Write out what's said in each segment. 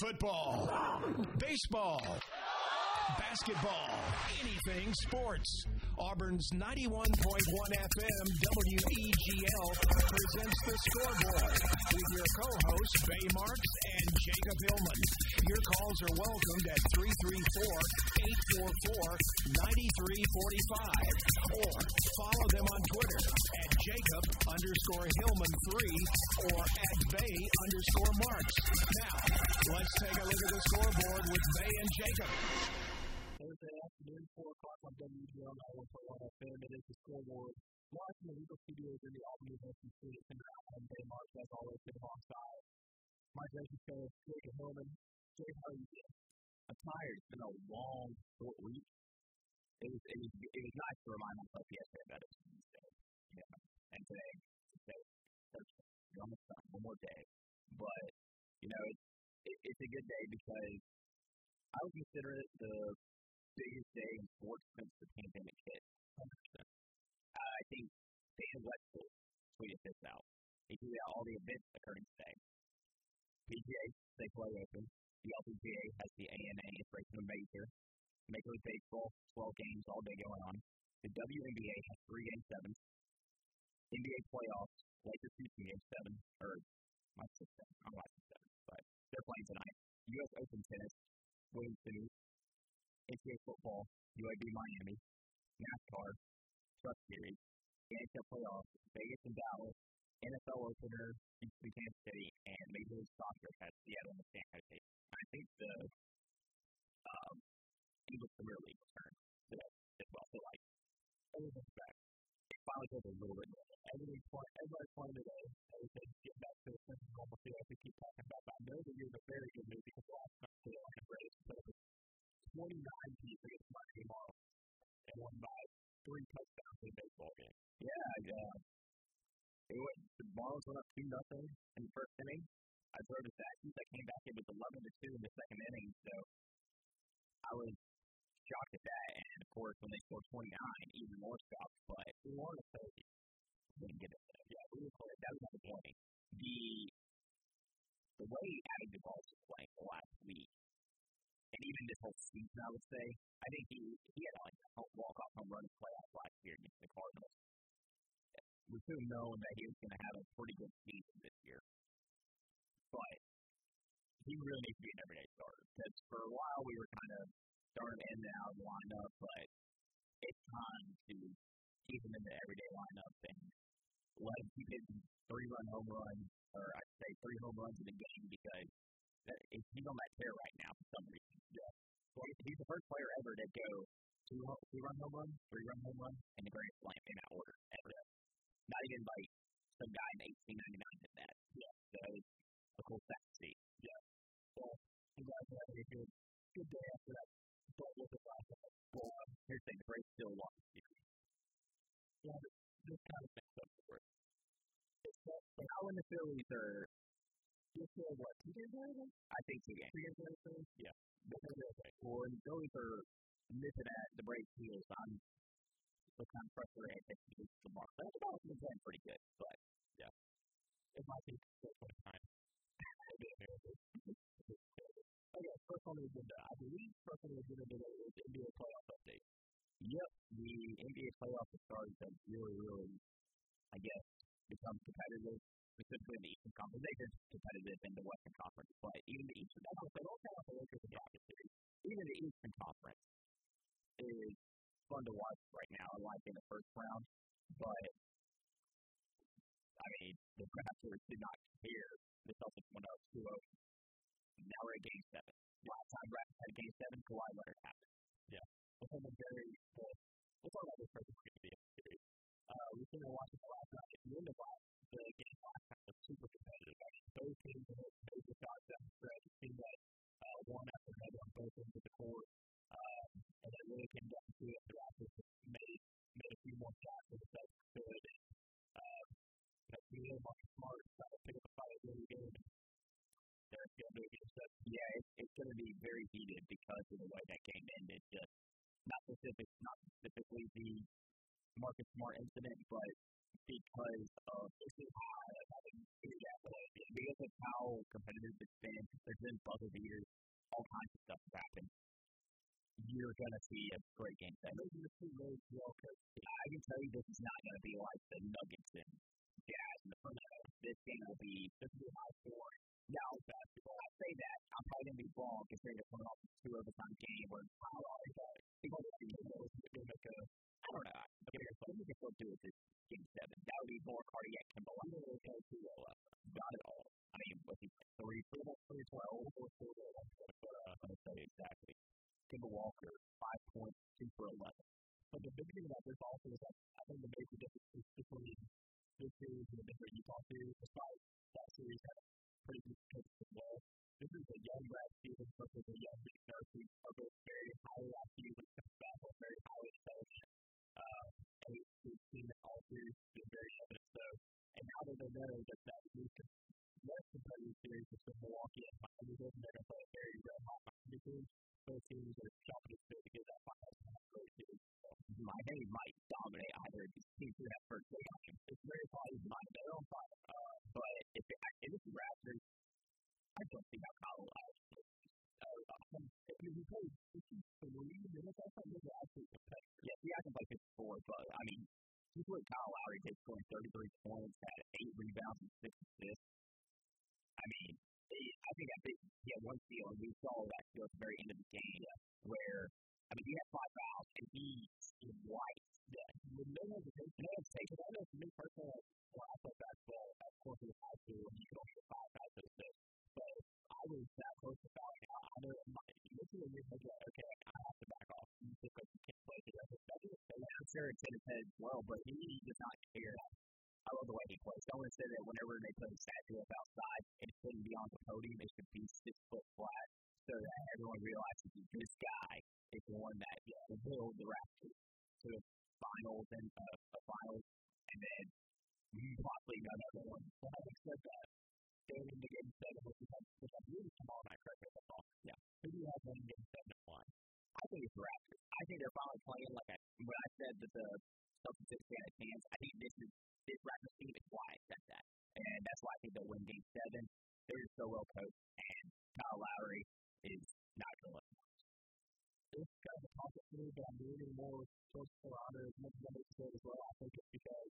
Football, baseball, basketball, anything sports. Auburn's 91.1 FM WEGL presents the scoreboard with your co-hosts Bay Marks and Jacob Hillman. Your calls are welcomed at 334-844-9345 or follow them on Twitter at Jacob underscore Hillman 3 or at Bay underscore Marks. Now, let's take a look at the scoreboard with Bay and Jacob. Thursday afternoon, 4 o'clock on WGL 91.1 FM. It is the scoreboard. Live from the Legal Studios in the Auburn University Studio Center. I'm Bay Marks, as always, sitting alongside my gracious co Jacob Hillman. Jake, how are you doing? I'm tired. It's been a long, short week. It was, it was, it was nice to remind myself yesterday that it was Wednesday. Yeah. And today, today, Thursday. We're almost done. One more day. But, you know, it's, it, it's a good day because I would consider it the biggest day in sports since the pandemic hit. 100%. Uh, I think Dan Wetzel tweeted this out. He tweeted out all the events occurring today. PGA, they play open. The LPGA has the ANA, it's racing a major. Major League Baseball, 12 games all day going on. The WNBA has three game sevens. NBA playoffs, Lakers Houston game seven, or my six seven, I'm not six seven, but they're playing tonight. U.S. Open tennis, women's tennis, NCAA football, UAB Miami, NASCAR, Truck Series, NHL playoffs, Vegas and Dallas, NFL opener, Houston, Kansas City, and Major League Soccer has Seattle and San Jose. I think the um, English Premier League return today as well. So like everything's back. Finally feels a little bit. Everything's playing, everybody's playing today. Everything's getting back to the sense of normalcy like we keep talking about. But I know that you're in a very good mood because last night the Atlanta Braves put up 29 teams against Miami Marlins and won by three touchdowns in a baseball game. Yeah, yeah. It went, the Marlins went up 2 nothing in the first inning. I drove to Sackies. I came back. It was 11 to 2 in the second inning. So I was shocked at that. And of course, when they scored 29, even more shocked. But we won a 30. Didn't get it. Yeah, we were. That was disappointing. The the way Adam Duvall was playing the last week, and even this whole season, I would say, I think he he had like a walk off home run playoff last year against the Cardinals. We should have known that he was going to have a pretty good season this year, but he really needs to be an everyday starter because for a while we were kind of him in and out the lineup, but it's time to keep him in the everyday lineup and let him keep hitting three run home runs, or I'd say three home runs in a game because that, he's on that tear right now for some reason. Yeah. So he's the first player ever to go two, two run home run, three run home run, and the grand slam in that order ever. Not even like some guy in 1899 did that. Yeah. So it's a cool stat to see. Yeah. So you guys having a good, good day after that. But with the last well, um, here's the the Braves still the series. Yeah, this, this kind of makes up for it. It's that, and when the Phillies are you're still what, two games away? I think two games. Two games away, Yeah. They're going to be okay. Well, and the Phillies are nipping at the Braves' heels. I'm what kind of pressure I think to tomorrow. That's about been playing pretty good, but yeah. It might be still playing time. Okay, first on the agenda. I believe first on the agenda today is NBA playoff update. Yep, the NBA playoffs are starting to really, really, I guess, become competitive, specifically in the Eastern Conference. They've been competitive in the Western Conference, but even the Eastern Conference, they don't count the Lakers and Rockets series. Even the Eastern Conference is fun to watch right now, like in the first round. But I mean, the Raptors did not care. The Celtics went up 2 0. Now we're at game seven. Last time Raptors had game seven, Kawhi Leonard happened. Yeah. It's been a very, well, we'll talk about this first we're going to be in the series. Uh, we've been watching the last night. At the end of last, the game last time was super competitive. I mean, both teams had major shots down the stretch. It seemed like uh, one after another on both ends of the court. Um, and it really came down to it. The Raptors made, made a few more shots than the Celtics could. And, um, you know, we Smart be very heated because of the way that game ended. Just not specific, not specifically the Marcus Smart incident, but because of this is athletes, because of how competitive it's been. There's been buzzer beaters, all kinds of stuff happened. You're gonna see a great game set. Those. I can tell you this is not gonna be like the Nuggets and Jazz in the front end. This game will be This will be high scoring. Now basketball. I say that I'm probably gonna be wrong considering they're coming off a two overtime game where long is that? People are going to make a I don't know. I think we can still do it this game seven. That would be more cardiac Kemba Got it all. I mean, what's he three three three twelve or four I'm gonna say exactly. Kemba Walker, five points, two for eleven. But the big thing about this also is that I think the major difference between this series and the different Utah series, despite that series had pretty good coaches as. This is a young Brad Stevens versus a young Nick Nurse who very highly IQ when it comes basketball, very highly intelligent. Um, and we've, seen that all series been very evident. So, and now that they know that that is less competitive series between Milwaukee and Miami, they're going to play a very red hot Miami team. Teams are shopping good to get that final great series. So, might dominate either of these teams in that first game. it's very probably. They're on fire. Uh, but if it, if it's Raptors, I don't see how Kyle Lowry I mean, he played 53 minutes. I he was actually competitive. Yeah, yeah, I can play 54, but I mean, he's what Kyle Lowry did, scoring 33 points, had eight rebounds and six assists. I mean, I think big, he had one steal, and we saw that steal at the very end of the game, where I mean, he had five fouls, and he is white. Yeah, with no hesitation. No hesitation. I know for me personally, when I played basketball at course in high school, you could only get five fouls at this. But I was that close to fouling out. I know in my, look at your head like, okay, I have to back off. Think like you can't play the rest of the. I'm sure it's in his head as well, but he does not care. I love the way he plays. Someone said that whenever they put a statue up outside, it shouldn't be on the podium. It should be six foot flat so that everyone realizes that this guy is the one that will the Raptors to the finals and uh, the finals, and then you possibly another one. But having said that, going into game seven, which is like, which I believe is tomorrow correct me if I'm wrong. Yeah. Who do you have winning game seven and one? I think it's the Raptors. I think they're finally playing like I, when I said that the Celtics stand a chance. I think this is this Raptors team is why I said that, and that's why I think they'll win Game Seven. They're just so well coached, and Kyle Lowry is not going to let them. It's kind of up for me, but I'm leaning more towards Toronto as much as I make as well. I think it's because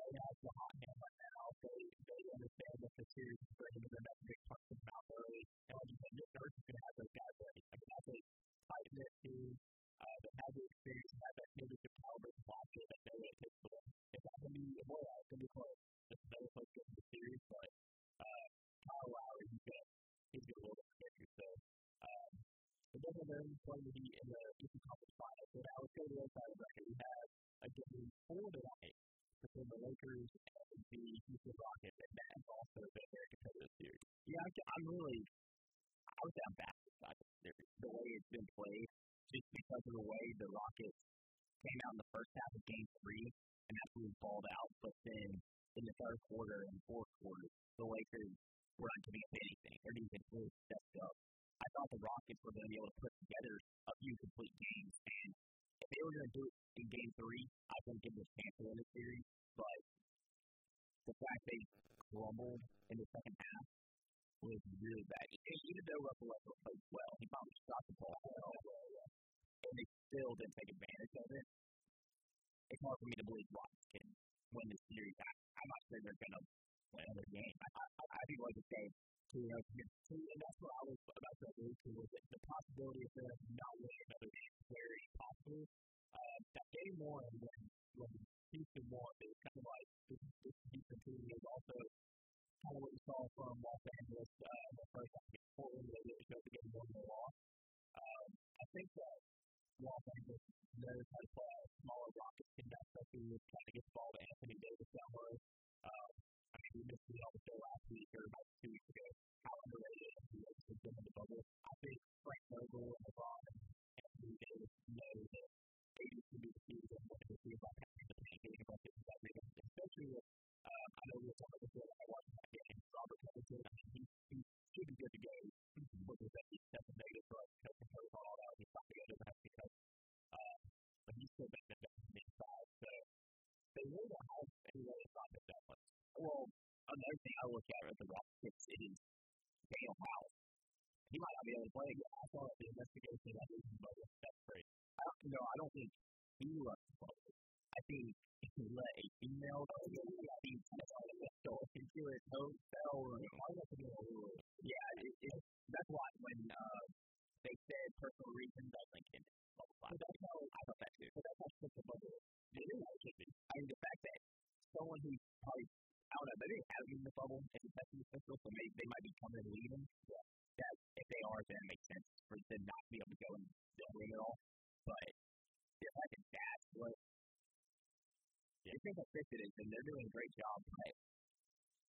they have the hot hand right now. They they understand that the series is bringing them that big punch in the mouth early. And like you said, Nick Nurse is going to have those guys ready. I mean, that's a tight knit team uh, that has the experience playing uh, the Heat in the Conference Finals. So now let's go to the the bracket. We have a game four tonight between the Lakers and the Houston Rockets, and that has also been a very competitive series. Yeah, I, I'm really. I would say I'm back excited. The way it's been played, just because of the way the Rockets came out in the first half of Game Three and absolutely balled out, but then in the third quarter and fourth quarter, the Lakers were not giving up anything. Their defense really stepped up. I thought the Rockets were going to be able to put together a few complete games, and if they were going to do it in Game Three, I wouldn't give them a chance to win the series. But the fact they crumbled in the second half was really bad. Even though Russell Westbrook played well, he probably shot the ball well, and they still didn't take advantage of it. It's hard for me to believe Rockets can win this series. I, I'm not sure they're going to win another game. I, I, I I think like to say you know, and that's what I was about to allude to was that the possibility of them not winning another game is very possible. Uh, that game one, when, when Houston won, it was kind of like this, this Houston team is also kind of what you saw from Los Angeles uh, the first half against Portland. They really showed the game one they lost. Um, I think that Los Angeles knows how to play a smaller rocket team, especially with trying to get the ball to that that was. Well, another thing I look at with the Rockets is Danuel House. He might not be able to play again. I saw the investigation that was bogus. That's great. I don't, no, I don't think he was supposed I think he let a female know that he stole into his hotel room. Yeah, it, it, that's why when uh, they said personal reasons, I was thinking, blah, blah, blah. That's how I thought that too. But that's how the bubble is. It is how it should be. I mean, the fact that someone who's probably, I don't know, they didn't have him in the bubble as a testing official, so maybe they might be coming and leaving. Yeah. That if they are, then it makes sense for them not to be able to go in the room at all. But the fact that that's what yeah. they think how fixed it is, and they're doing a great job. But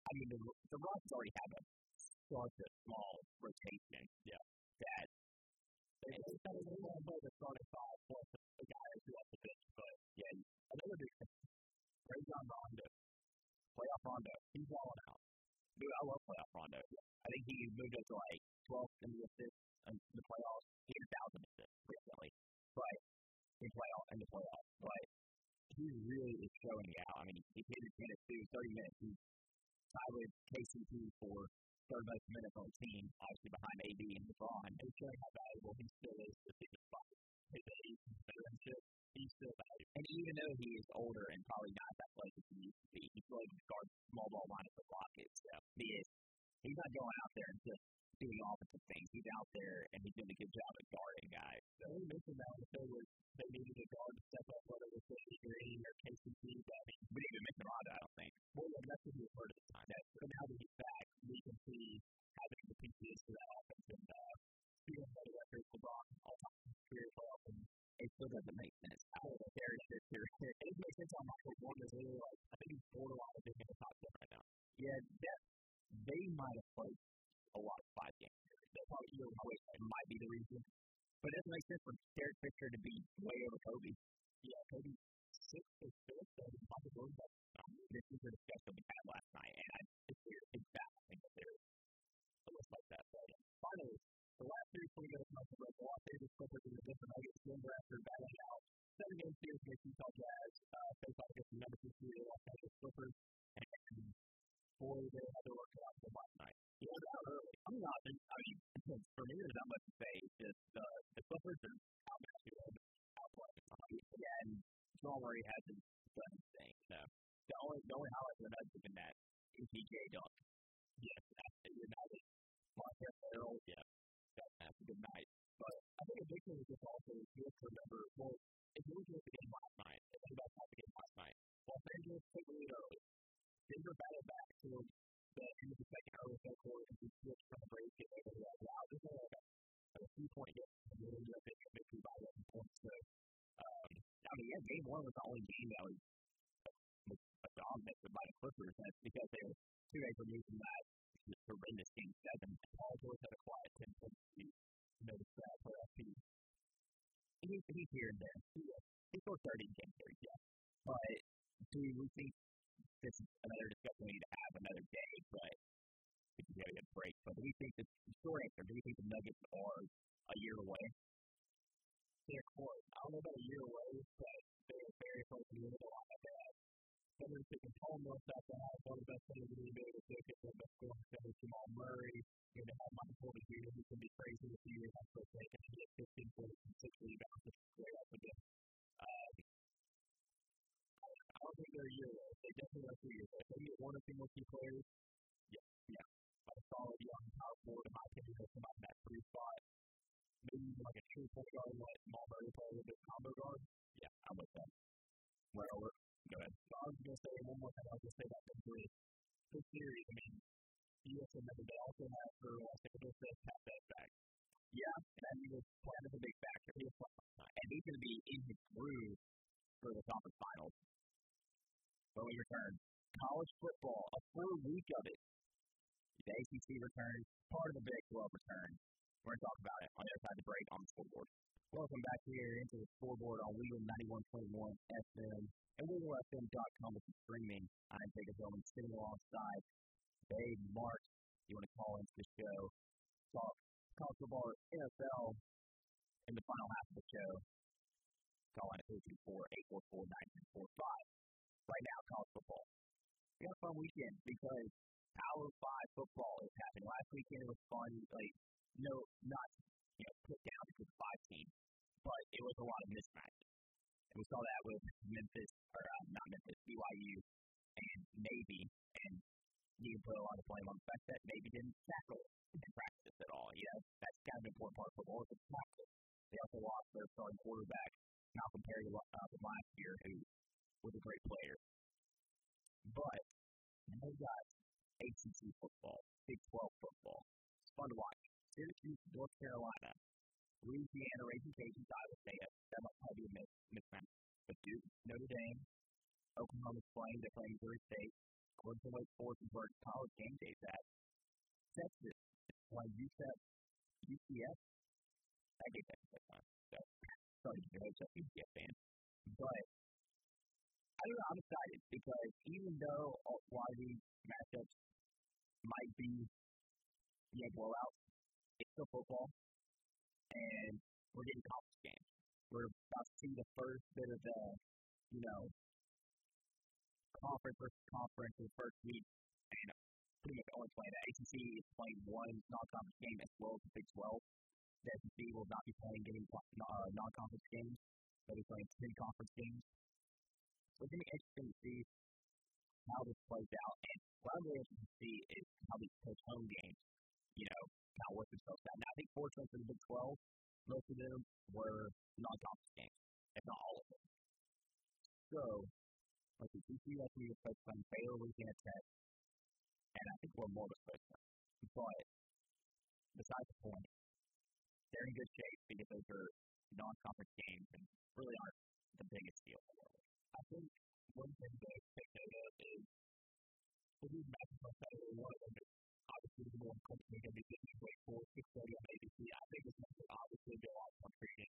I mean, the the Rockets already have a such a small rotation. Yeah. That they kind of want to play the starting five plus the guys who off the bench. But yeah, another big thing, Rajon Rondo, playoff Rondo, he's balling out. Dude, I love playoff Rondo. I think he moved up to like 12th in the assists in the playoffs. He had thousand assists recently, but in playoff in the playoffs. But he really is showing out. I mean, he hit his minutes too, 30 minutes. He's tied with KCP for third most minutes on the team, obviously behind AD and LeBron. He's showing how valuable he still is to the spot. His age, veteranship, he's still valuable. And even though he is older and probably not that athletic as he used to be, he's still able to guard small ball line at the Rockets. Yeah. He is. He's not going out there and just doing offensive things. He's out there and he's doing a good job at guarding guys. So we mentioned that if they were they needed a guard to step up, whether it was Danny Green or KCP, but I mean, we didn't even mention Rondo, I don't think. Well, yeah, that's what he was heard at the time. That's, so now that he's back, we can see having the pieces to that offense and uh, Steven better records LeBron all time career playoff and it still doesn't make sense. I don't know. It is. Here. It makes sense how Michael Jordan is really like, I think he's borderline of being in the top 10 right now. Yeah, that, they might have played a lot of five games. That probably you know, it might be the reason. But it doesn't make sense for Derek Fisher to be way over Kobe. Yeah, Kobe six or fifth, and Michael Jordan got this is a discussion we had last night, and I, it's weird. It's bad. I think that there it looks like that. But finally, the last three twenty minutes of the the Los Angeles Clippers and the Denver Nuggets Denver after battling out seven game series against Utah Jazz, uh, face off against the number two seed Los Angeles Clippers, and boy, they had to work out for last night. Was out early. I'm not. I mean, for me, there's not much to say. It's just uh, the Clippers are outmatched. Outplayed. Yeah, and Jamal Murray hasn't done anything. So the only the only highlight of the Nuggets has been that MPJ dunk. Yes, absolutely. Now that Montrezl Harrell, yeah, that, that's a good night. But I think a big thing is just also you have to remember, well, if you look at the game last night, if you guys the game last night, Los Angeles took the lead early. Denver battled back to the end of the second early third quarter and we switched from the and they were like, wow, this is like a, a three point game we ended up getting a victory by 11 points. So, um, I mean, yeah, game one was the only game that was, a dominated by the Clippers. That's because they were two days removed from that horrendous game seven. Paul George had a quiet 10 point lead. Notice that for FP. He's, he's here and there. He, he scored 30 in game series, yeah. But do we think this is another discussion we need to have another day, but we can get a break. But do we think the short answer, do we think the Nuggets are a year away? They're close. I don't know about a year away, but they're very close to the end of the line. They have Kevin taking Paul Millsap to have one of the best players in the NBA to take it, the best scoring center, Jamal Murray. You're to have Michael Jr., who can be crazy this year. That's what they can get 15 points and 6 rebounds, which is great up again. Um, I don't think they're a year away. They definitely are two years away. They one or two more key players. Yeah, yeah. But a solid young power forward, in my opinion, that's about that three spot. Maybe even like a true point guard, like Jamal Murray a little bit combo guard. Yeah, I'm with that. Well, go ahead. So I was going to say one more. I was going to say about Denver. This series, I mean, have to remember they also have for Los Angeles, they have that back. Yeah, and he was playing as a big factor. He was and he's going to be in his groove for the conference finals when we return. College football, a full week of it. The ACC returns, part of the Big 12 returns. We're going to talk about it on the other side of the break on the scoreboard. Welcome back here into the scoreboard on Wheel 91.1 FM and WheelFM.com with streaming. I'm Jacob Bowman sitting alongside Bay Mark. You want to call into the show, talk college football, NFL in the final half of the show. Call in at 824 844 9345 right now, college football. we got a fun weekend because Power Five football is happening. Last weekend it was fun. Like no, not you know put down of five teams, but it was a lot of mismatches. And we saw that with Memphis or uh, not Memphis, BYU and Navy, and you can put a lot of blame on the fact that Navy didn't tackle in practice at all. You know, that's kind of an important part of football. It's practice. They also lost their starting quarterback, Malcolm Perry, uh, from last year, who was a great player. But they got ACC football, Big 12 football. It's fun to watch. Syracuse, North Carolina, Louisiana, Raging Cajuns, Iowa State. That might probably be a mismatch. But Duke, Notre Dame, Oklahoma's playing. They're playing Missouri State. According to Wake Forest, is where college game days at. Texas playing UTEP, UCF. I get that sometimes. Uh, so, sorry to be a UCF fan. But I don't know. I'm excited because even though a lot of these matchups might be you know, blowouts, it's still football, and we're getting conference games. We're about to see the first bit of the, you know, conference versus conference in the first week, and pretty much only playing the ACC is playing one non-conference game as well as the Big 12. The SEC will not be playing any uh, non-conference games. They'll be playing three conference games. So it's going to be interesting to see how this plays out. And what I'm really interested to see is how these coach home games, you know, of work themselves out. Now, I think fortunately for the Big 12, most of them were non-conference games, if not all of them. So, let's see, TCU was focused on Baylor, Louisiana Tech, and I think we're more of a focus But besides the point, they're in good shape because those are non-conference games and really aren't the biggest deal in the. I think one thing to take note of is for these matches on Saturday, one of obviously the more thing going to be getting Wake Forest, 630 on ABC. I think it's to obviously be a lot of fun for you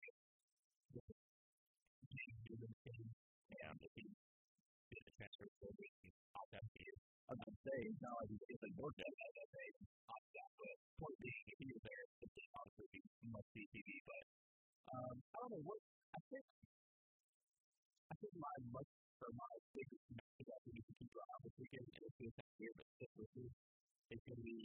with the the team and if he did the transfer so we can opt out to I was going to say, it's not like it's a work out that they opt out, but point being, if he was there, the game obviously be must see TV, but um, I don't know what, I think I think my much or my biggest message I think you can keep around this weekend, it's this year, but stick with going to be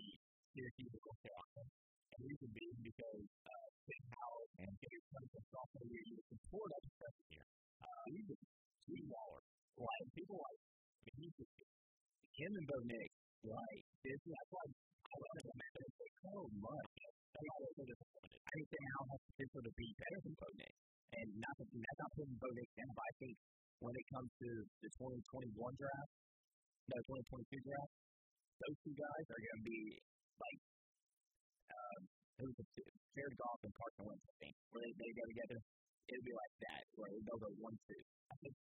Syracuse and North And the reason being because uh, Howell and Gary Clemson sophomore year, you support of the freshman year. Uh, he's a Sweetwater. Like, people like, I mean, he's just, him and Bo Nix, right. This, that's why I love him, man. It's like so much. That's why they're so disappointed. I think Sam Howell has potential to be better than Bo Nix. And not that, that's not putting Bo Nix down, but I think when it comes to the 2021 draft, no, 2022 draft, those two guys are going to be like, um, who's the two? Jared Goff and Carson Wentz, I think, where they, they go together. It'll be like that, where they'll go one, two. I think,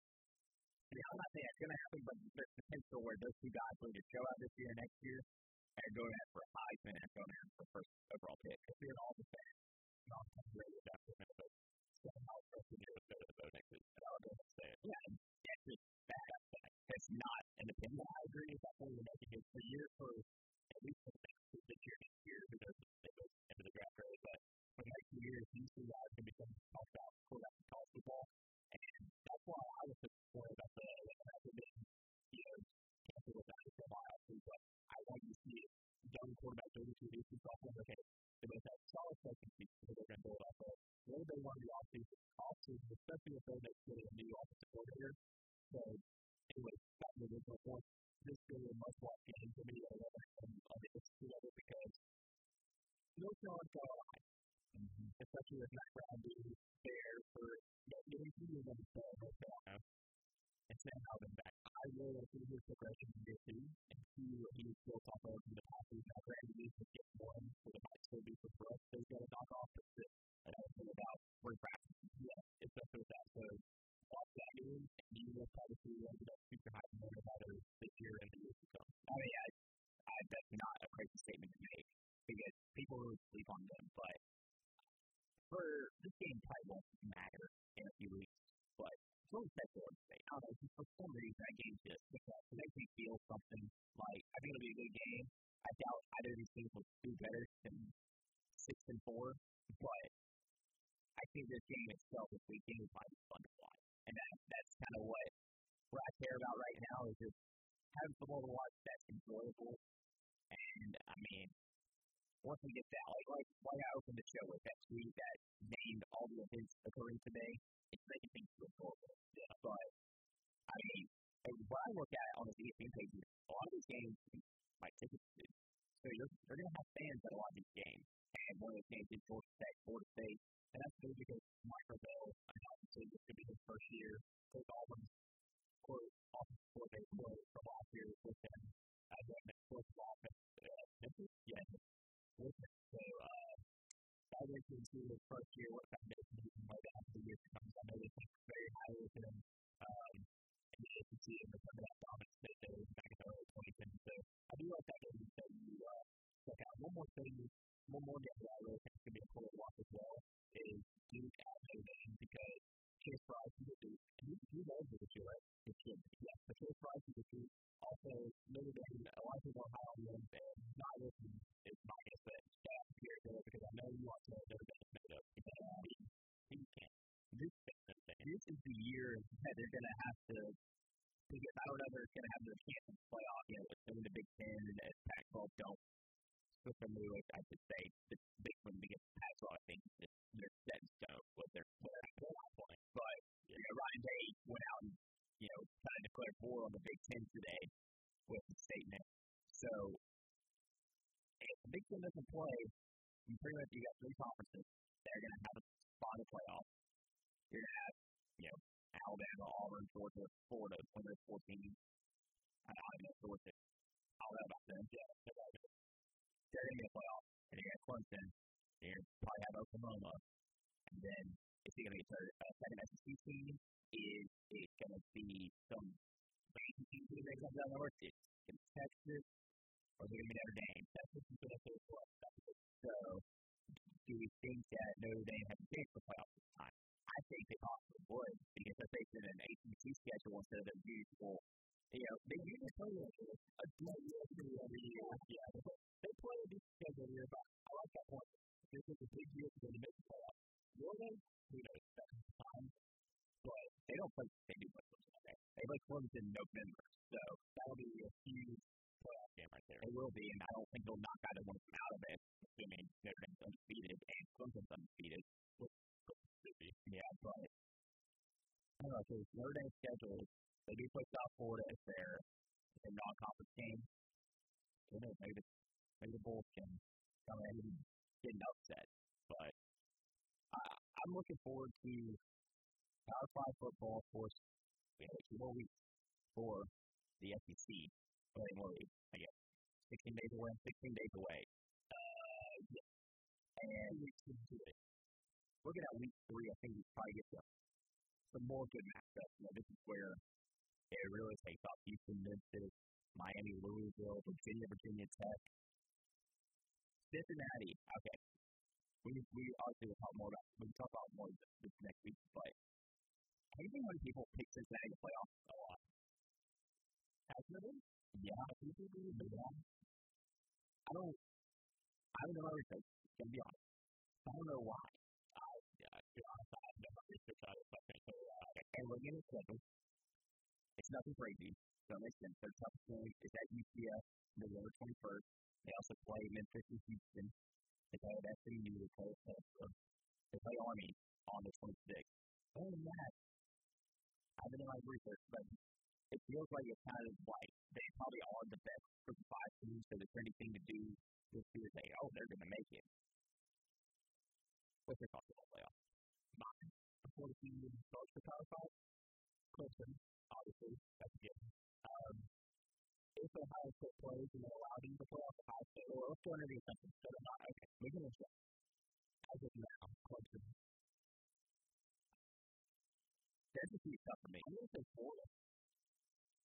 I'm not saying it's going to happen, but there's potential where those two guys will either show out this year next year and go in for a Heisman and go in for first overall pick. If you're all the same, non-conference rated after Minnesota somehow supposed to do with the voting because I don't know say it. Yeah, that's just bad. That's not an opinion. I agree with that point you're making. It's the year for at least the next this year, next year, who knows if go into the draft early, but for the next few years, these two guys can become talked about quarterback in college football. And that's why I was disappointed about the after being, you know, canceled with that for a while. But I want to see young quarterback, 32, 18, sophomore, okay, they both have solid second seats that they're going to build off of. What they want to do offseason? Offseason, especially if they're next getting a new offensive coordinator. So, to the original point. This really a must-watch game for me on the SEC level because North Carolina, Carolina, mm-hmm. especially with Mack Brown being there for getting on the show, North Carolina, and Sam Howell back. I really to see his progression in year two and see what he's built off of in the past. Now, granted, needs to get one, so it might still be for Brooks. So he's got to knock off the six and everything about spring practice. Yeah, especially with that. So Oh, that game, and you will probably of the future high winner this year and the years to come. I mean, I, I, that's not a crazy statement to make because people really sleep on them. But for this game, probably won't matter in a few weeks. But it's really set Florida State. I don't know, for some reason that game just it makes me feel something like I think it'll be a good game. I doubt either of these teams will do better than six and four, but I think this game itself this weekend is be fun to watch. And that, that's kind of what what I care about right now is just having football to watch that's enjoyable. And I mean, once we get that, like like like I opened the show with that tweet that named all the events occurring today, it's making things feel horrible. Yeah. But I mean, what I look at on the ESPN page a lot of these games my tickets to. So you're you're gonna have fans at a lot of these games. And one of those games is Georgia Tech, Florida State. And that's because Mike Norvell, obviously, this first year, what foundation he can lay down the years to come. I know they think very highly of him. Um, and the ACC and the year that they're going to have to because I don't know they're going to have their chance in the playoff. You know, assuming the Big Ten and the Pac-12 don't switch them to it, I should say the Big Ten against Pac-12. I think they're set in stone with their point. But you know, Ryan Day went out and you know kind of declared war on the Big Ten today with the statement. So if the Big Ten doesn't play, you pretty much you got three conferences that are going to have a spot in the playoff. You're going to have you know Alabama, Auburn, Georgia, Florida, when there's 14. I don't know Georgia. I don't know about them. Yeah, they're going to get a playoff. And you got Clemson. You probably have Oklahoma. And then is he going to get a second SEC team? Is it going to be some ACC team that comes out north? It's in Texas. Or it going to be Notre Dame? That's what you're going to say for. So, do we think that Notre Dame has a chance for playoffs this time? I think they possibly would because if they send an ACC schedule instead of their usual, you know, they usually play a, a year every year. Yeah, they play a decent schedule here, but I like that point. This is a big year for them to make the playoffs. Northern, who knows, that's time, but they don't play, they do play Clemson, okay? They play Clemson in November, so that'll be a huge playoff game right there. It will be, and I don't think they'll knock either one of them out of it, assuming Dame's undefeated and Clemson's undefeated. Yeah, but I don't know, because Notre Dame's schedule, they do play South Florida as their, their non-conference game. Who knows, maybe the, maybe the Bulls can come in and get an upset. But I, I'm looking forward to Power 5 football, of course. We have two more weeks for the SEC. Well, more I guess. 16 days away, 16 days away. Uh, yeah. And weeks into it looking at week three, I think we probably get some, some more good matchups. You know, this is where it really takes off Houston, Memphis, Miami, Louisville, Virginia, Virginia Tech, Cincinnati. Okay. We, we obviously will talk more about we talk about more this, this next week, but you seen when people pick Cincinnati to play off a lot? Has there been? Yeah, people do that. I don't I don't know everything, to be honest. I don't know why at the schedule, it's nothing crazy. So it makes sense. Their toughest game is at UCF November 21st. They also play Memphis and Houston. They play at SMU. They play at Tulsa. They play Army on the 26th. Other than that, I haven't done my research, but it feels like it's kind of like they probably are the best for the five teams. So the trendy thing to do is to say, oh, they're going to make it. What's your thoughts the playoff? Mine. Before the season starts the Power Clemson, obviously, that's a given. Um, if Ohio State plays and they allow them to play off Ohio State, or let's go underneath something. So they're not, okay, we can accept. As of now, Clemson. That's a huge tough for me. I'm going to say Florida.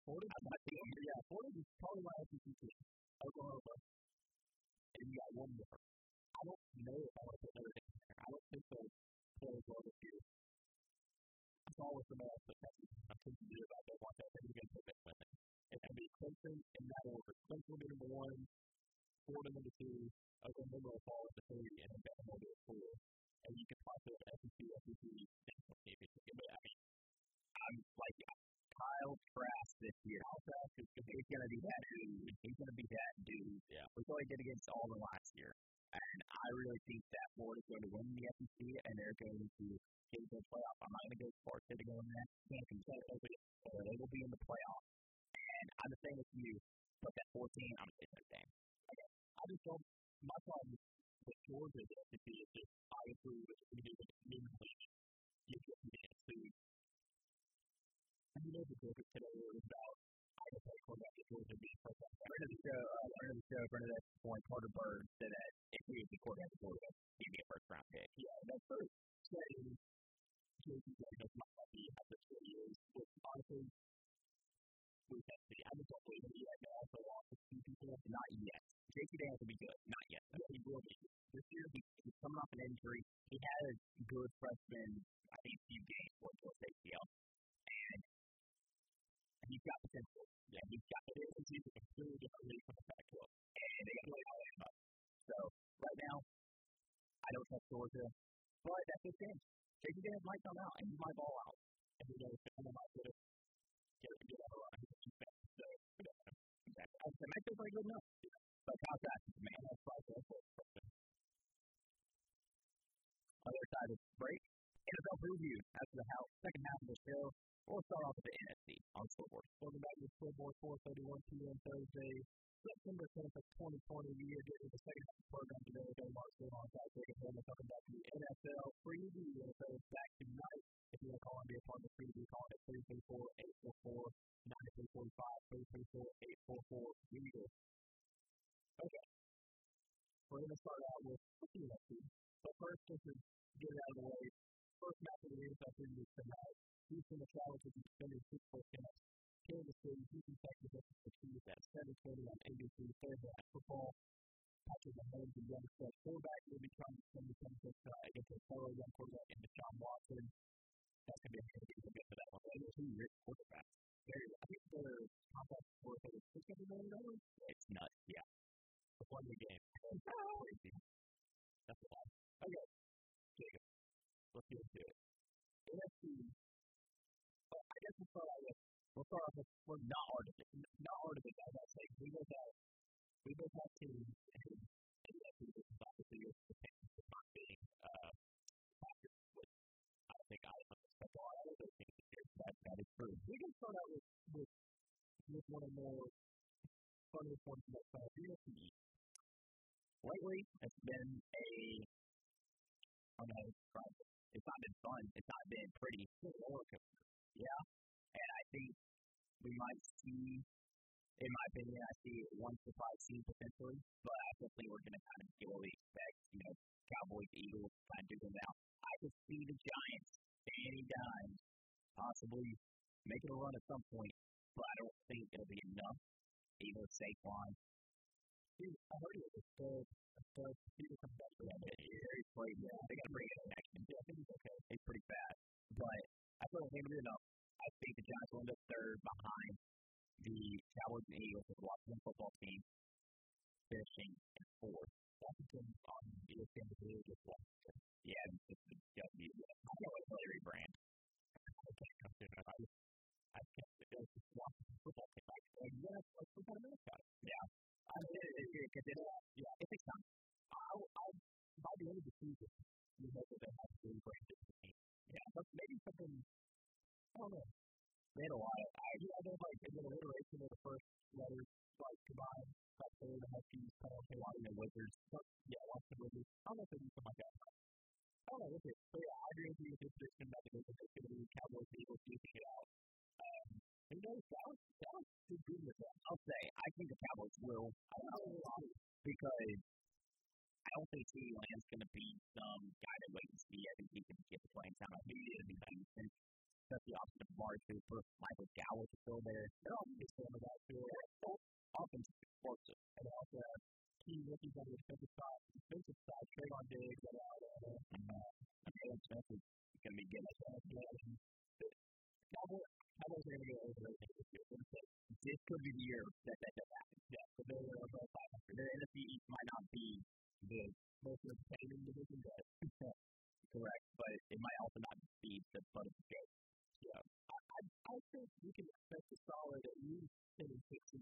Florida, I'm not yeah, Florida is probably my SEC team. Oklahoma. And you got one more. I don't know if I want to put Notre Dame there. I don't think they'll play as well this year. I saw with the match that I'm thinking to do about that watch. I think we're going to put that women. It's going to be Clemson in that order. Clemson will be number one, Florida number two, Oklahoma will fall at the three, and then Bama will be at four. And you can toss it SEC, SEC, national championship. But I mean, I'm like Kyle Trask this year. How fast is he's going to be that dude? He's going to be that dude. Yeah. We saw he did against Auburn last year, and I really think that Florida's going to win the SEC, and they're going to get the playoff. I'm not going to go as far as to go in that championship, but they will be in the playoff. And I'm the same with you. But that 14, I'm going to say Notre Dame. I just don't. My problem with Georgia is SEC is just obviously with the community, you get to the food. And you know the Georgia today was about First. Friend of the show, uh, friend of the show, friend of that point, Carter Bird said that if he was the quarterback at Georgia, he'd be a first round pick. Yeah, that's true. Saying JT Daniels might not be at this three years, which honestly, we can't see. I just don't believe that he right now so long to see people. Not yet. JT Daniels will be good. Not yet. Yeah, he will be. This year, he, he's coming off an injury. He had a good freshman, I think, few games for Georgia ACL. And he's got potential. Yeah, he's got it. He's a completely different league from the Pac-12. And they got to play Alabama. So, right now, I don't trust Georgia. But that's his game. JT Daniels might come out, and he might ball out. And who knows, someone might get it. Get it, get it, run. He's a. So, good. Exactly. Might feel pretty good enough. But how's that? Man, That's probably the first person. other side of the break. NFL preview after the house, second half of the show. We'll start off with the NFC on scoreboard. Welcome back to the Scoreboard 431 p.m. Thursday, September 10th of 2020. We are getting the second half of the program today. Ben Marshall alongside Jacob Hillman talking about the NFL preview. The NFL is back tonight. If you want to call and be a part of the preview, call it at 334 844 9345 334 844 Eagle. Okay. We're going to start out with the NFC. But first, just to get it out of the way, first match of the NFL preview is tonight. Houston will travel to the Super Bowl champs. Kansas City, Houston Texans versus the Chiefs at 7:20 on ABC Thursday Night Football. Patrick Mahomes and young stretch quarterback will be trying to defend the championship uh, against a fellow young quarterback in Deshaun Watson. That's going to be a good game for that one. Are two rich quarterbacks. Very, I think their contract is over six hundred million dollars. It's nuts. Yeah. for one good game. Crazy. That's a lot. Okay, Jacob, let's get into it. NFC. Well, I guess we'll start out we'll start off with we're not to not to I gotta say we both have we both have teams and and that's the difference obviously is the Panthers is not being uh which I think I expect a lot of teams this year. That that is true. We can start out with with with one of the more funniest ones that uh, NFC Lately, it's been a. I don't know to. It's not been fun. It's not been pretty. It's been a roller coaster. Yeah. And I think we might see, in my opinion, I see one surprise team potentially, but I think we're going to kind of get what we expect. You know, Cowboys, Eagles, kind of do them out. I could see the Giants, Danny Dimes, possibly making a run at some point, but I don't think it'll be enough. Either Saquon, Dude, I heard it was the the people come back for that. Harry played well. They got to bring it in next I think he's okay. He's pretty bad. But I think it'll be enough. I think the Giants will end up third behind the Cowboys and Eagles with the Washington football team finishing in fourth. Washington on ESPN today just Washington. Yeah, it's just the W. I wait till they rebrand. I can't come to it. I just I can't of this Washington football team. Like, like yeah, it's like some kind of mascot. Yeah. I mean, it, it, it, it, it, Yeah, it takes time. I, I by the end of the season, you hope that they have to rebrand this team. Yeah. But maybe something. I don't know. Had a of. I, Yeah, they're like in the iteration of the first letters, like combined, like they the Huskies, kind of Washington Wizards. But, yeah, Washington Wizards. I don't know if they do something like that. I don't know. We'll. So yeah, I agree with you with this prediction that the Wizards are going to be Cowboys, Eagles, duking it out. Um, who knows? Dallas, Dallas could do this. one. I'll say I think the Cowboys will. I don't know because I don't think CeeDee Lamb's going to be some guy that wait and see. I think he can get playing time. I think he's going to be Houston. That's the option of Amari Cooper. Michael Gallup to still there. They're all big fan of that, too. Offense is explosive. And they also have key rookies on the defensive side. Defensive side, Trevon Diggs, and uh, Jalen Smith is going to be getting us Cowboys are going to get over it. This could be the year that that does happen. Yeah, so they're going to go 500 the Most entertaining division, but correct, but it might also not be the butt of the joke. yeah, I, I I think we can expect a solid at least 10 and 16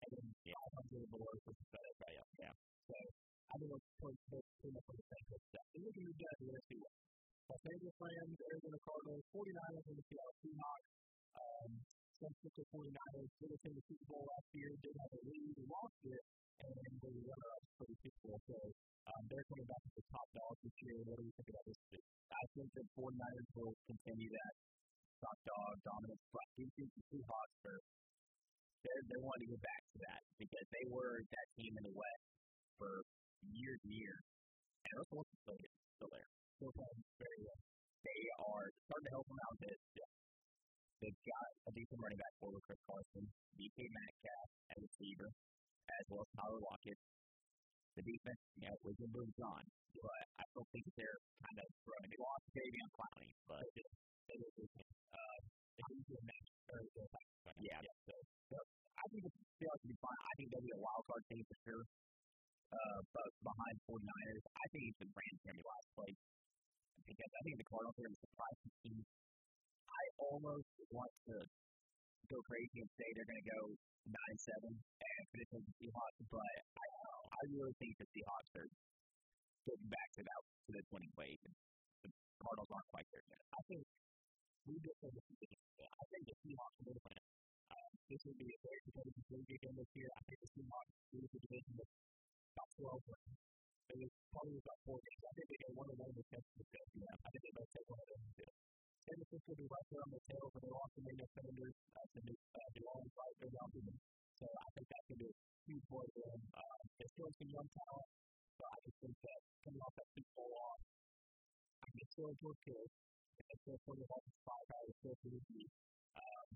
and then yeah. 500 below for the FedEx right Yeah. So I think we're pretty much on the same page. And looking at that, we're going to see what Los Angeles Rams, Arizona Cardinals, 49ers, and the Seattle Seahawks. Um, San Francisco 49ers did attend the Super Bowl last year, did have a lead, lost it, and they were runner-ups for the Super So um, they're coming back to the top dog this year. What do you think about this? I think the 49ers will continue that top dog dominance. But I think the Seahawks are they're they're wanting to get back to that because they were that team in the West for years and years. And Russell Wilson's still, still there. Still playing very well. They are starting to help them out a bit. Yeah. They've got a decent running back for Chris Carson, DK Metcalf as a receiver, as well as Tyler Lockett. The defense, you know, was in moves on, but I still think they're kind of throwing. They lost Jadeveon Clowney, but they. They did. Uh. Yeah. yeah. So, so I think the Seahawks will be fine. I think they'll be a wild card team for sure. Uh, but behind 49ers, I think the Rams going to be last place because I think the Cardinals are to surprise team. I almost want to go crazy and say they're going to go nine seven and finish with the Seahawks, but I I really think the Seahawks are getting back to that to the winning ways. The Cardinals aren't quite there yet. I think we get to the I think the Seahawks will win. Um, this will be a very competitive league this year. I think the Seahawks lose the division with about 12 wins. It was probably about four games. I think they get one of them with San Francisco. Yeah. I think they might take one of them too. San Francisco will be right there on the tail, but they lost the main offenders uh, to New, uh, Orleans right there down to them. So I think going to be a huge for them. Uh, they're still some young talent, so I just think that coming off that Super Bowl loss, I can still enjoy kids. And still putting off the five out of still pretty deep.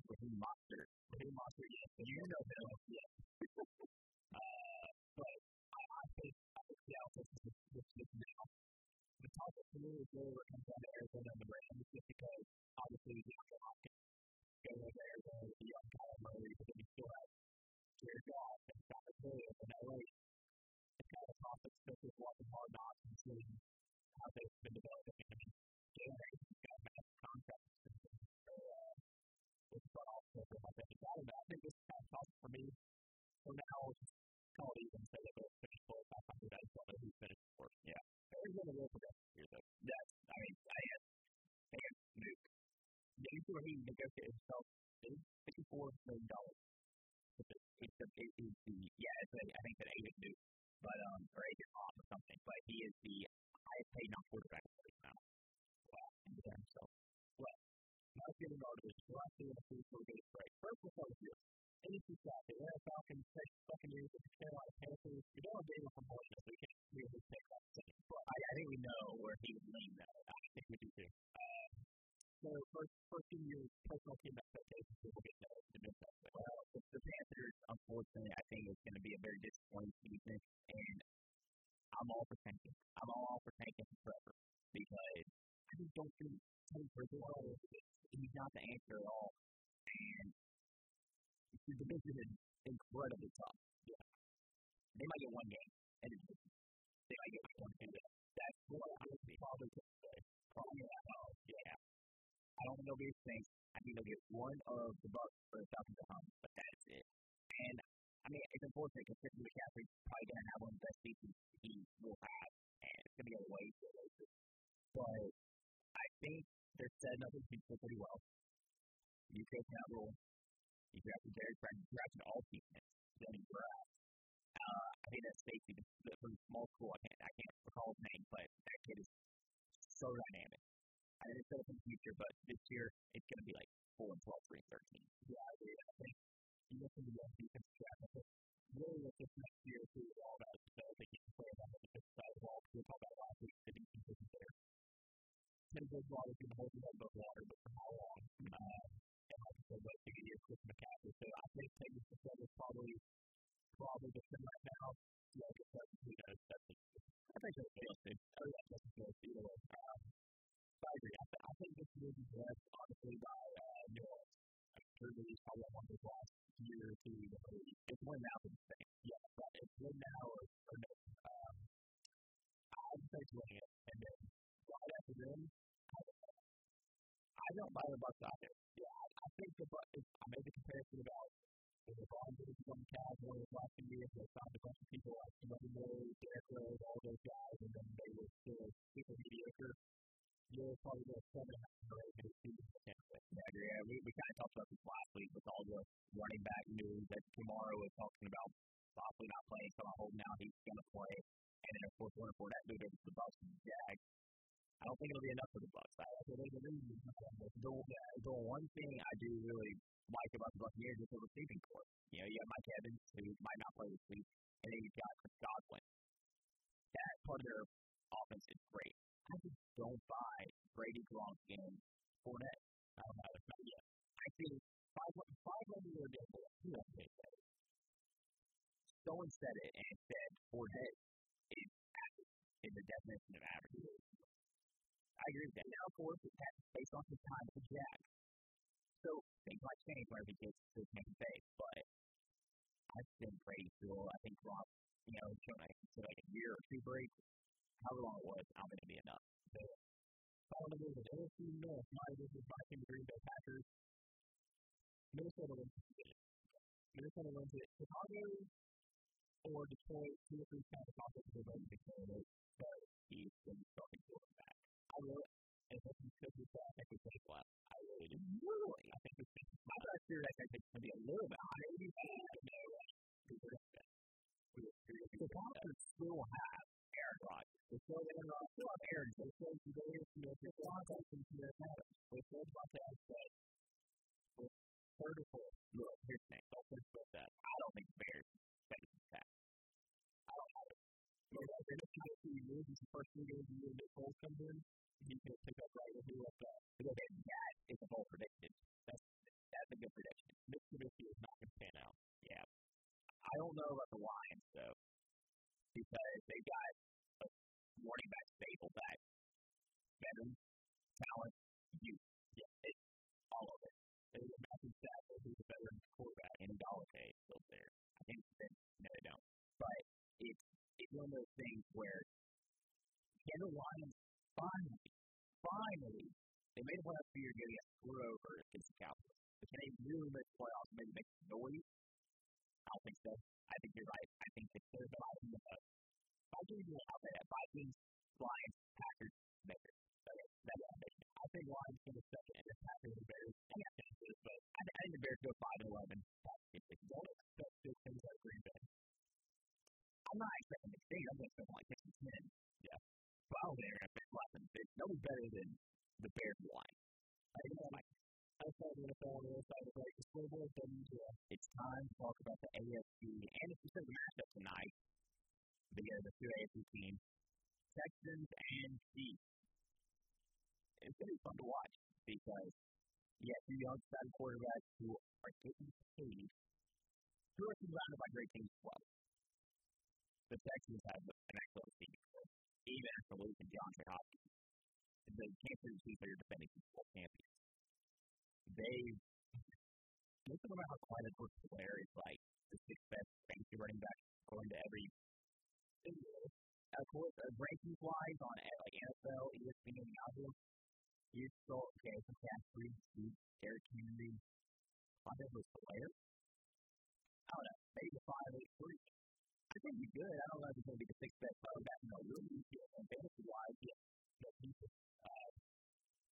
Raheem Mostert. Raheem Mostert, yes. You know him. Yes. uh, but I, I think Seattle Texas is this is now. The of the really comes down to Arizona and the Rams, just because obviously the Hopkins go over Arizona with the young Kyler Murray, but then you still have Jared Goff and Scott Williams in LA. It's kind of a toss, especially with watching hard knocks and seeing how they've been developing. I mean, Jalen Ramsey's got massive contracts so, uh, with the front office, I. I don't know. I think this is kind of for me. For now, just call it even, say that they'll finish below 500. I just don't know who finished. Yeah. Arizona will progress here, though. Yes. I mean, I had, they had moved. Yeah, you see where he negotiated himself $54 million. It's it's a, it is the, yeah, it's a, I think that Aiden Duke, but, um, or Aiden off or something, but he is the highest paid non quarterback now. Wow. Yeah, so, well, now getting started, we're actually going to see a good break. First, we'll start with you. NFC South, the Atlanta Falcons, Texas Buccaneers, and the Carolina Panthers. We don't have data from Boyd, so we can't take that decision. But I, I think we know where he would lean, though. I think we do too. Uh, so, first, first few years, personal team expectations, we'll get to the difference. Well, the, the Panthers, unfortunately, I think it's going to be a very disappointing season, and I'm all for tanking. I'm all for tanking forever because I just don't think Teddy Bridgewater, he's not the answer at all. And the division is incredibly tough. Yeah. They might get one game, and it's they might get one game. That's what I would probably say. Probably. Oh, yeah. I don't think they'll be things. I think they'll get one of the Bucks for the at home, but that's it. And I mean, it's unfortunate because Christian McCaffrey's probably going to have one of the best seasons he will have, and it's going to be a waste of it. But I think they're setting up the future pretty well. You coach that role. You drafted Derek Frank, you drafted all defense, you draft. Uh, I think that Stacy, the, the, from small school, I can't, I can't recall his name, but that kid is so dynamic. I think it's set up in the future, but this year it's going to be like 4 and 12, 3 and 13. Yeah, I agree. I think you look into the defense draft, I think really what this next year is really all about is developing young players on the defensive side of the ball. We talked about last week, the defense isn't there. Teddy Bridgewater is going to hold up above water, but for how long? Uh, and like I said, like two years with McCaffrey. So I think the step is probably probably the thing right now. Yeah, I guess that's who knows. That's. I think that's Fields too. Oh yeah, that's Fields either way. Um, I agree. I, I think this is led honestly by uh. I'm that he's probably one of the last year or two. It's one now for the same. Yeah, but it's win now or, or no. Um, I say it's it, and then right after them, I, I don't buy the Bucks either. Yeah, I, I think the Bucks. I made the comparison about when LeBron James was on the Cavs one of his last few years. They signed a bunch of people like Money Moore, Derrick Rose, all those guys, and then they were still super mediocre. You're probably the seven or eight season. Yeah, yeah, we, we kind of talked about this last week with all the running back news that tomorrow is talking about possibly not playing, so I hope now he's going to play. And then, of course, one for that moved over the Bucks and the Jags. I don't think it'll be enough for the Bucks. I, the, the, the one thing I do really like about the Buccaneers is the receiving corps. You know, you have Mike Evans, who might not play this week, and then you've got Chris Godwin. That part of their offense is great. I just don't buy Brady Gronk and Fournette. I don't know. Not yet. I think five five hundred yard gamble. Who else made that? Someone said it and said Fournette is average in the definition of average. I agree with that. Now, of course, that's based on his time with Jags. So things might change whenever he gets to his main base, but I think Brady still, I think Gronk, you know, shown like, like a year or two break, however long it was, I don't think it'll be enough. So, following the the NFC North, my this is my team, the Green Bay Packers. Minnesota wins the division. Minnesota wins it. Chicago or Detroit, two or three times offensive rating declared it, but he's been starting quarterback. I really, and if he could be back, I could take left. I really do. Really? I think it's my last year, I think it's going to be a little bit higher. I know. The Packers still have Aaron Rodgers. They still have Aaron Rodgers. Still have Aaron. They Aaron. You know, there's a lot of guys in here Adams. They still have Devontae but third or fourth. Look, here's the thing. Don't think about that. I don't think Bears face the pack. I don't have it. You know, they're just kind of two years. It's the first two games of the year that Cole comes in. He's going to pick up right where he left off. Because that is a bold prediction. That's that's a good prediction. Mitch Trubisky is not going to pan out. Yeah. I don't know about the Lions though, because they got running back stable back, veteran, talent, youth. Yeah, it's all of it. There's a Matthew Stafford who's a veteran quarterback, and Golladay is still there. I think they, no, they don't. But it's it's one of those things where can the Lions finally, finally, they made a playoff year ago, get screwed over against the Cowboys. But can they really make the playoffs, maybe make noise? I don't think so. I think you're right. I think that they're dividing the vote. Vikings will out there. Vikings, Lions, better than the Bears line. I know. Outside the NFL the other the Super Bowl, WTF. It's time to talk about the AFC and it's just a matchup tonight. The, uh, the two AFC teams, Texans and Chiefs. It's going to be fun to watch because you have two young side quarterbacks who are getting paid. Two are surrounded by great teams as well. The Texans have an excellent team, even after losing DeAndre Hopkins. The Kansas City are your defending Super Bowl champions. They listen about how Clyde Edwards-Helaire is like the sixth best fantasy running back according to every of course uh, rankings wise on uh, like NFL, ESPN, Yahoo. You saw okay, so McCaffrey, Steve, Derrick Henry, Clyde Edwards-Helaire. I don't know, maybe the five eight three. I think he's good. I don't know if he's going to be the sixth best running back in the league. And fantasy wise, yeah, uh,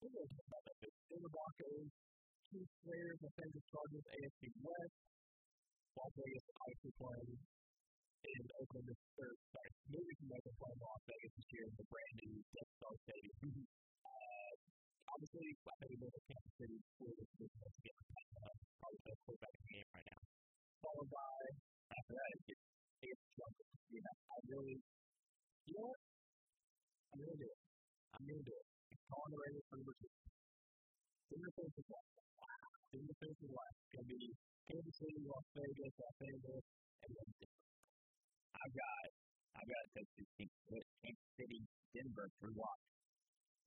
about that. The Broncos, two players, offensive Chargers, AFC West. Las Vegas obviously playing in Oakland this third, sorry, moving from Oakland playing Las Vegas this year in the brand new Death Star Stadium. uh, obviously, I think we're in Kansas City for this business again. Uh, probably the best quarterback in the game right now. Followed by, after that, it's, it's Chargers. You know, I really, you know what? I'm going to do it. Going to do it. It's the Raiders for number two. In the face of what? In the face of going to be Kansas City, Las Vegas, Los Angeles, and then I've got, I've got Texas, Kansas City, Denver, Lock.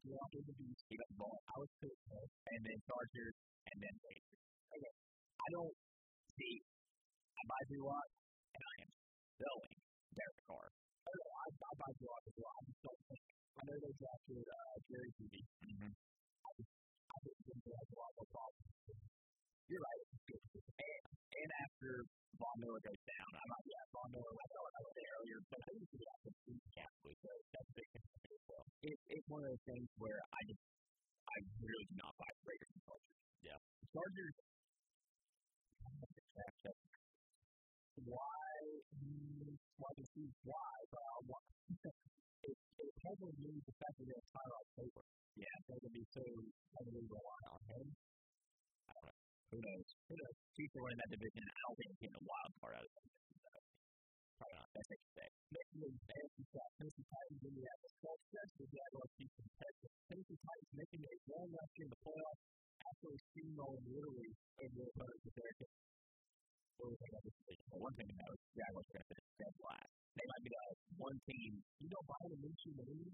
Drew Lock is the beast. He got the ball. I was pissed, and then Chargers, and then Raiders. Okay. I don't see, I buy Drew Lock, and I am selling Derek Carr. I don't know, I, I buy Drew Lock as well. I just don't think, I know they drafted uh, Jerry Jeudy. Mm-hmm. I, think they has a lot more problems. You're right. And, and after Von Miller goes down, I'm not, yeah, Von Miller went out earlier, but I think he's going to big athlete, so that's big as well. It, it's one of those things where I just, I really do not buy Raiders and Chargers. Yeah. The Chargers, why, why the Chiefs, why, but I want it probably means the fact that they're Tyrod Taylor. Yeah, going to be so heavily reliant on him. I don't know. Who knows? Who knows? Chiefs are winning that division. I don't think getting a wild card out of that it. Probably not. That's safe to say. Michigan, AFC South, Tennessee Titans, Indianapolis Colts, the Jaguars, Houston Texans. Tennessee Titans making a run last year in the playoffs after steamrolling literally over the opponents with their about division? Well, one thing is Jaguars are going to finish dead last. They might be the one team. You don't buy the Minshew Mania?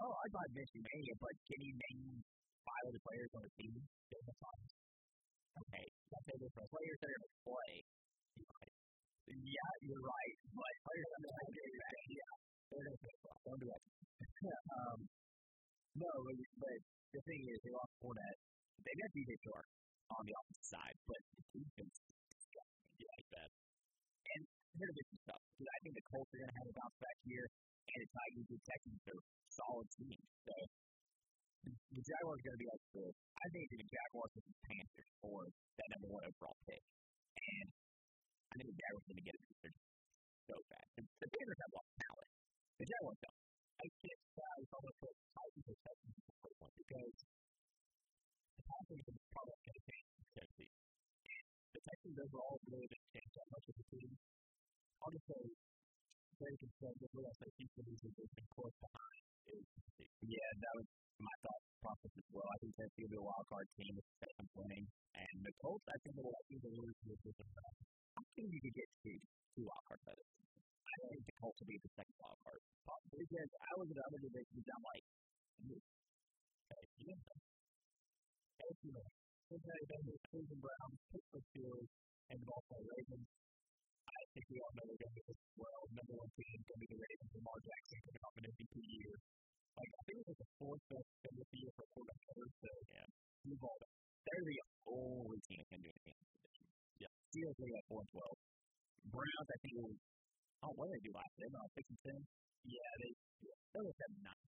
Oh, I buy Minshew Mania, but can you name five other players on the team? Okay, that's a different players that are going to play. Yeah, you're right, but players that are going to play, yeah, they're going to play. Don't do that. um, no, but, but the thing is, they lost Fournette. They got DJ Chark on the offensive side, but the defense Yeah, like that. Going to some stuff. Because I think the Colts are going to have a bounce back here, and the Titans and Texans are solid teams. So the, the Jaguars are going to be like the I think the Jaguars and the Panthers for that number one overall pick, and I think the Jaguars are going to get it. They're so bad. The, the Panthers have a lot of talent. The Jaguars don't. I if I'm going to put Titans or Texans in the first one because the Panthers are probably going to change Tennessee. the Texans overall really didn't change that much of the team. Say, very conservative. What I say, Houston is a big close behind. Is yeah, that was my thought process as well. I think Tennessee will be a wild card team with second winning, and the Colts I think will to lose to a I think you could get two two wild cards out. I think the Colts will be the second wild card. Possibly because I look at the other divisions, I'm like, okay, you know, Cincinnati Bengals, Cleveland Browns, Pittsburgh Steelers, and the Baltimore Ravens. I think we all know they're going to this as well. Number one team is going to be the Ravens. Lamar Jackson coming off an MVP year. Like I think it was the fourth best MVP year for quarterbacks. So Yeah. move all. They're the only team that can do anything in this division. Yeah. Steelers are at four twelve. Browns, I think will. Oh, what did they do last year? No, six and ten. Yeah, they. Yeah, they were seven nine.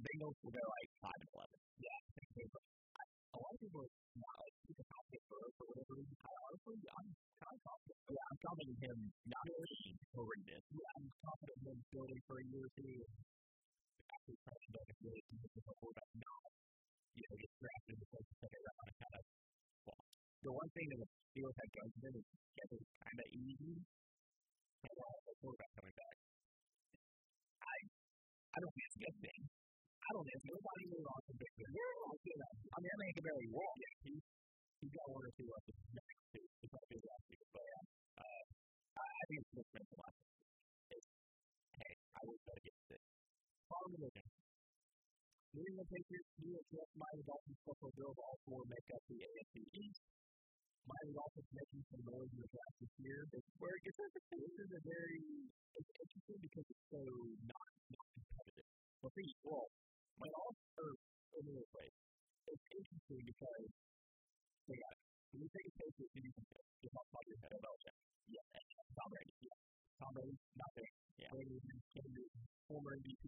Bengals will go like five and eleven. Yeah, I think they were. I- A lot of people are not like super confident for for whatever reason. I honestly, I'm kind of confident. Yeah, I'm confident in him not being horrendous. Yeah, I'm confident in him building for a year or two. and Actually, trying to a really consistent quarterback. Not, you know, get drafted in the first second round and kind of flop. The one thing that the Steelers have going for them is schedule kind of easy. And uh, the quarterback coming back. I, I don't think it's a good thing. I don't think nobody really wants to big thing. Yeah, I feel that. I mean, that man can barely walk. Yeah, he, he's got one or two left. Next two, he's not his last two. But yeah, uh, I, I think it's just the last. It's, hey, I would better get sick. Bottom division. New England Patriots, New York Jets, Miami Dolphins, Buffalo Bills, all four make up the AFC East. Miami Dolphins making some noise in the draft this year. It's where it gets interesting. This is a very it's interesting because it's so not not competitive. Well, see, well, my also in this way, it's interesting because they got when you take a who do you compare? You talk about your head about Belichick. Yeah, Tom Brady. Yeah, Tom Brady, not there. Yeah. Brady, Newton, former MVP,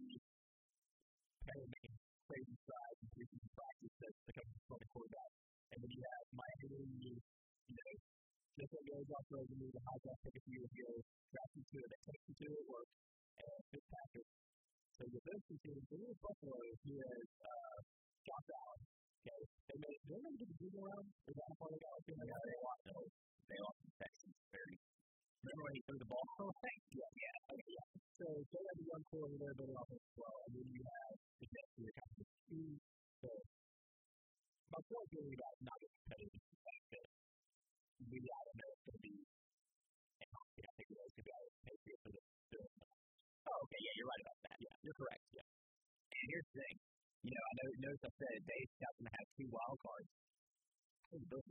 making crazy strides and preaching practice to become a starting quarterback. And then you have Miami, you, know, just like goes off road, you need a high draft pick a few years ago, drafted to it, that takes you to it, work, and Fitzpatrick. So those two teams, then with Buffalo, has uh, Josh Allen. Okay, they made, they get the Google round? Is that part of the galaxy? Yeah, they lost those. They lost the Texans very. Remember when he threw the ball? Oh, thank you. Yeah, yeah, okay, yeah. So they have a young core there, but offense as well. And then you have the Jets who are kind of the two. So my point really about not being competitive is the fact that we I don't know it's going to be. And I think it's going to be our Patriots for the. Oh, okay, yeah, you're right about that. Yeah, you're correct. Yeah. And here's the thing. You know, I know, notice I said Dave Scott's going to have two wild cards. I think the Bills.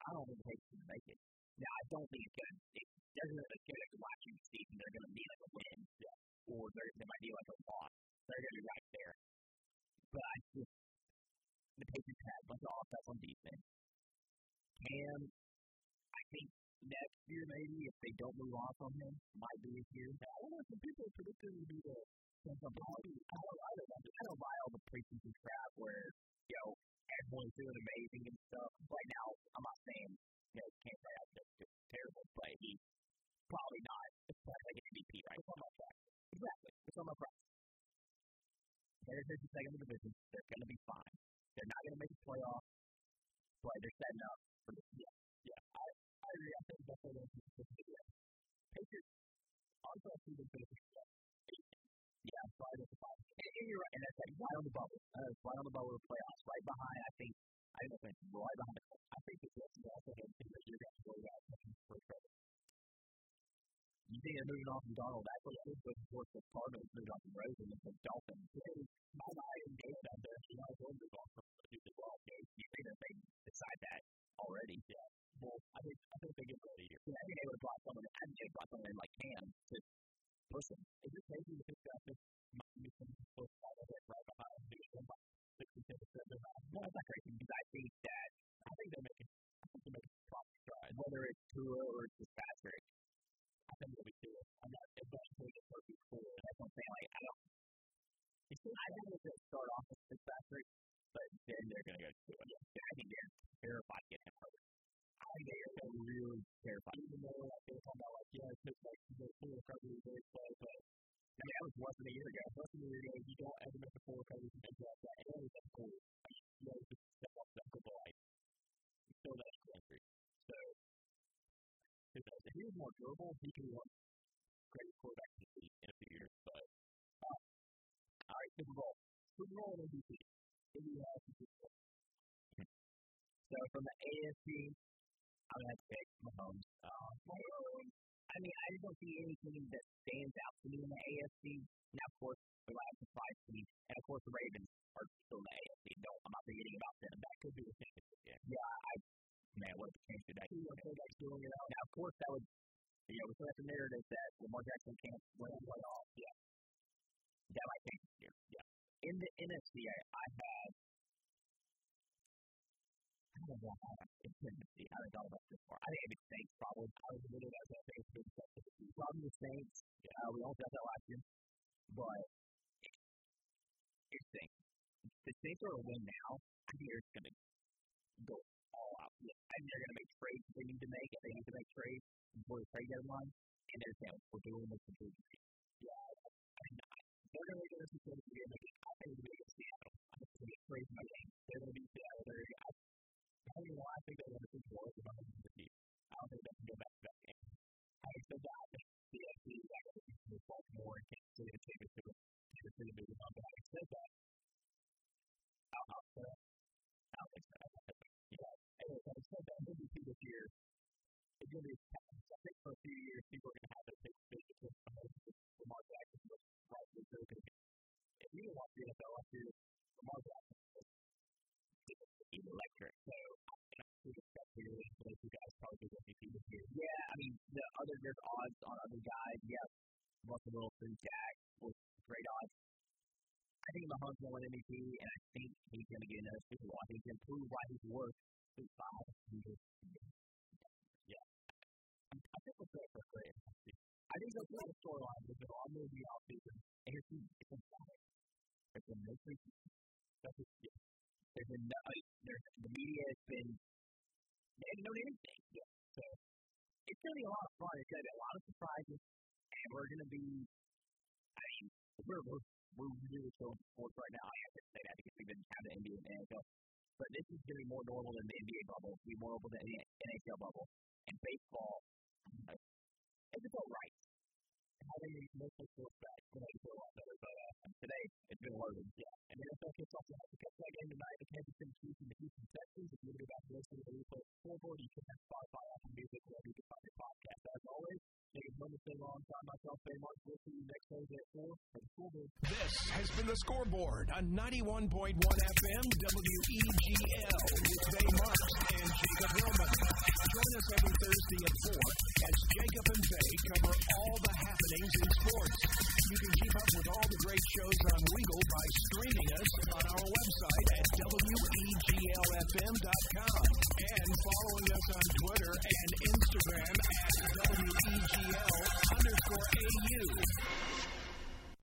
I don't think the going to make it. Now, I don't think it's going to, it doesn't it's going to watch you season. They're going to be like a win. Yeah. Or they're, they might be like a loss. They're going to be right there. But I just, the Patriots have a bunch of offense on defense. Cam, I think next year maybe if they don't move on from him might be his year. I don't know. Some people predicted him to be the don't, I don't, I don't, I don't buy all the preseason crap where you know everyone's doing amazing and stuff. Right now, I'm not saying you know can't play out just, just terrible, but he's probably not. It's probably like an MVP right It's on my practice. Exactly. It's on my practice. They're in the second division. They're going to be fine. They're not going to make the playoffs, but they're setting up for the yeah. Yeah, I, think that's what they're supposed to do. Patriots, honestly, I see them finishing yeah, right at the bottom. And, and you're right, and that's like right on the bubble. Uh, right on the bubble of the playoffs. Right behind, I think, I don't it's right behind the I think Jets also have two go out for Trevor. You think they're moving on from Donald Actually, I think of course the Cardinals moved on from Rosen and the Dolphins. My eye and David out there, you know, going to move on from Duke as well. Okay, you think that they decide that already? Yeah. Well, I think I think they get ready here. Yeah, I think they would have brought someone. I think they brought someone in like Cam to push. Is it crazy to think that this might be some close right behind Duke and like sixty ten percent? No, it's not crazy because I think that I think they're making I think they're making proper strides. Whether it's Tua or it's Fitzpatrick, I think be Tua. I'm not eventually the perfect four. That's what I'm saying. Like I don't. It's I think it's going to start off with Fitzpatrick, but then they're going to go to Tua. Yeah. I think they're terrified to get him hurt. I think they are they're really terrified. Even though like they were talking about like yeah, it's like the full recovery is very slow, but I mean that was less than a year ago. Less than a year ago, you don't ever make a full recovery from things like that. And it's cool. I mean, you know, just step off that good life. You still that injury. So who knows? If he was more durable, he could be one great quarterback in the league in a few years. But uh, all right, Super Bowl. Super Bowl and MVP. You have for Super Bowl? So from the AFC, I'm gonna have to pick Mahomes. Um, I mean, I just don't see anything that stands out to me in the AFC. Now, of course, the last surprise team, and of course, the Ravens are still in the AFC. No, I'm not forgetting about them. That could be the game. Yeah, I man, what the championship that could be doing it out. Now, of course, that would you know, we still have the narrative that Lamar Jackson can't win a playoff. Yeah. That might change this year. Yeah. In the NFC, I, I had I don't know how it's Tennessee. I haven't thought about this far. I think it'd be Saints probably. I was literally as I think it's been probably the Saints. Yeah. Uh, we almost got that last year. But it's Saints. The Saints are a win now. I think they're gonna go all out. Think they're gonna make trades they need to make. They need to make trades before the trade deadline, and they're saying we're doing this for two Yeah. I mean, they're going to make this decision to be making. I think it's going to be Seattle. I think it's going to a crazy game. They're going to be Seattle. They're going to I don't know why I think they're going to be more than the team. I don't think they can go back to that game. Having said that, I think the AFC is going to move Baltimore and Kansas City and take it to City moving on. But having said that, I'll not say I don't think so. Yeah. Anyway, having said that, this year is going to be I think for a few years, people are going to have to take decisions with Lamar Jackson, but rightfully so. If you watch the NFL last year, Lamar Jackson he's electric. So I. Yeah, I mean the other there's odds on other guys. Yeah, Russell Wilson, Jack with great odds. I think Mahomes will win MVP, and I think he's going to get another Super Bowl. I think he's going to prove why he's worth Yeah. I think we'll say for great. I think that's the storylines is that all movie offseason, and it's, it's a it's a no preseason. That's a, yeah. There's been no, there's, the media has been they haven't known anything. Yeah. So it's going to be a lot of fun. It's going to be a lot of surprises, and we're going to be. I mean, we're we're we're really in sports right now. I have to say that because we've been having NBA and NFL, but this is going to be more normal than the NBA bubble. To be more normal than the NHL bubble, and baseball. It's about right having these mostly sports back will make it feel a lot better. But uh, today, it's been loaded. Yeah. And the NFL kicks off the catch that game tonight. The Kansas City Chiefs and the Houston Texans. If you want to go back and listen to the replay scoreboard, you can have Spotify, Apple Music, wherever you can find your podcast. As always, take a moment to alongside myself, Ben Marks. We'll see you next Thursday at 4 for the scoreboard. This has been the scoreboard on 91.1 FM WEGL with Bay Marks and Jacob Roman. Join us every Thursday at 4 as Jacob and Bay cover all the happenings in sports. You can keep up with all the great shows on Weagle by streaming us on our website at weglfm.com and following us on Twitter and Instagram at WEGL underscore AU.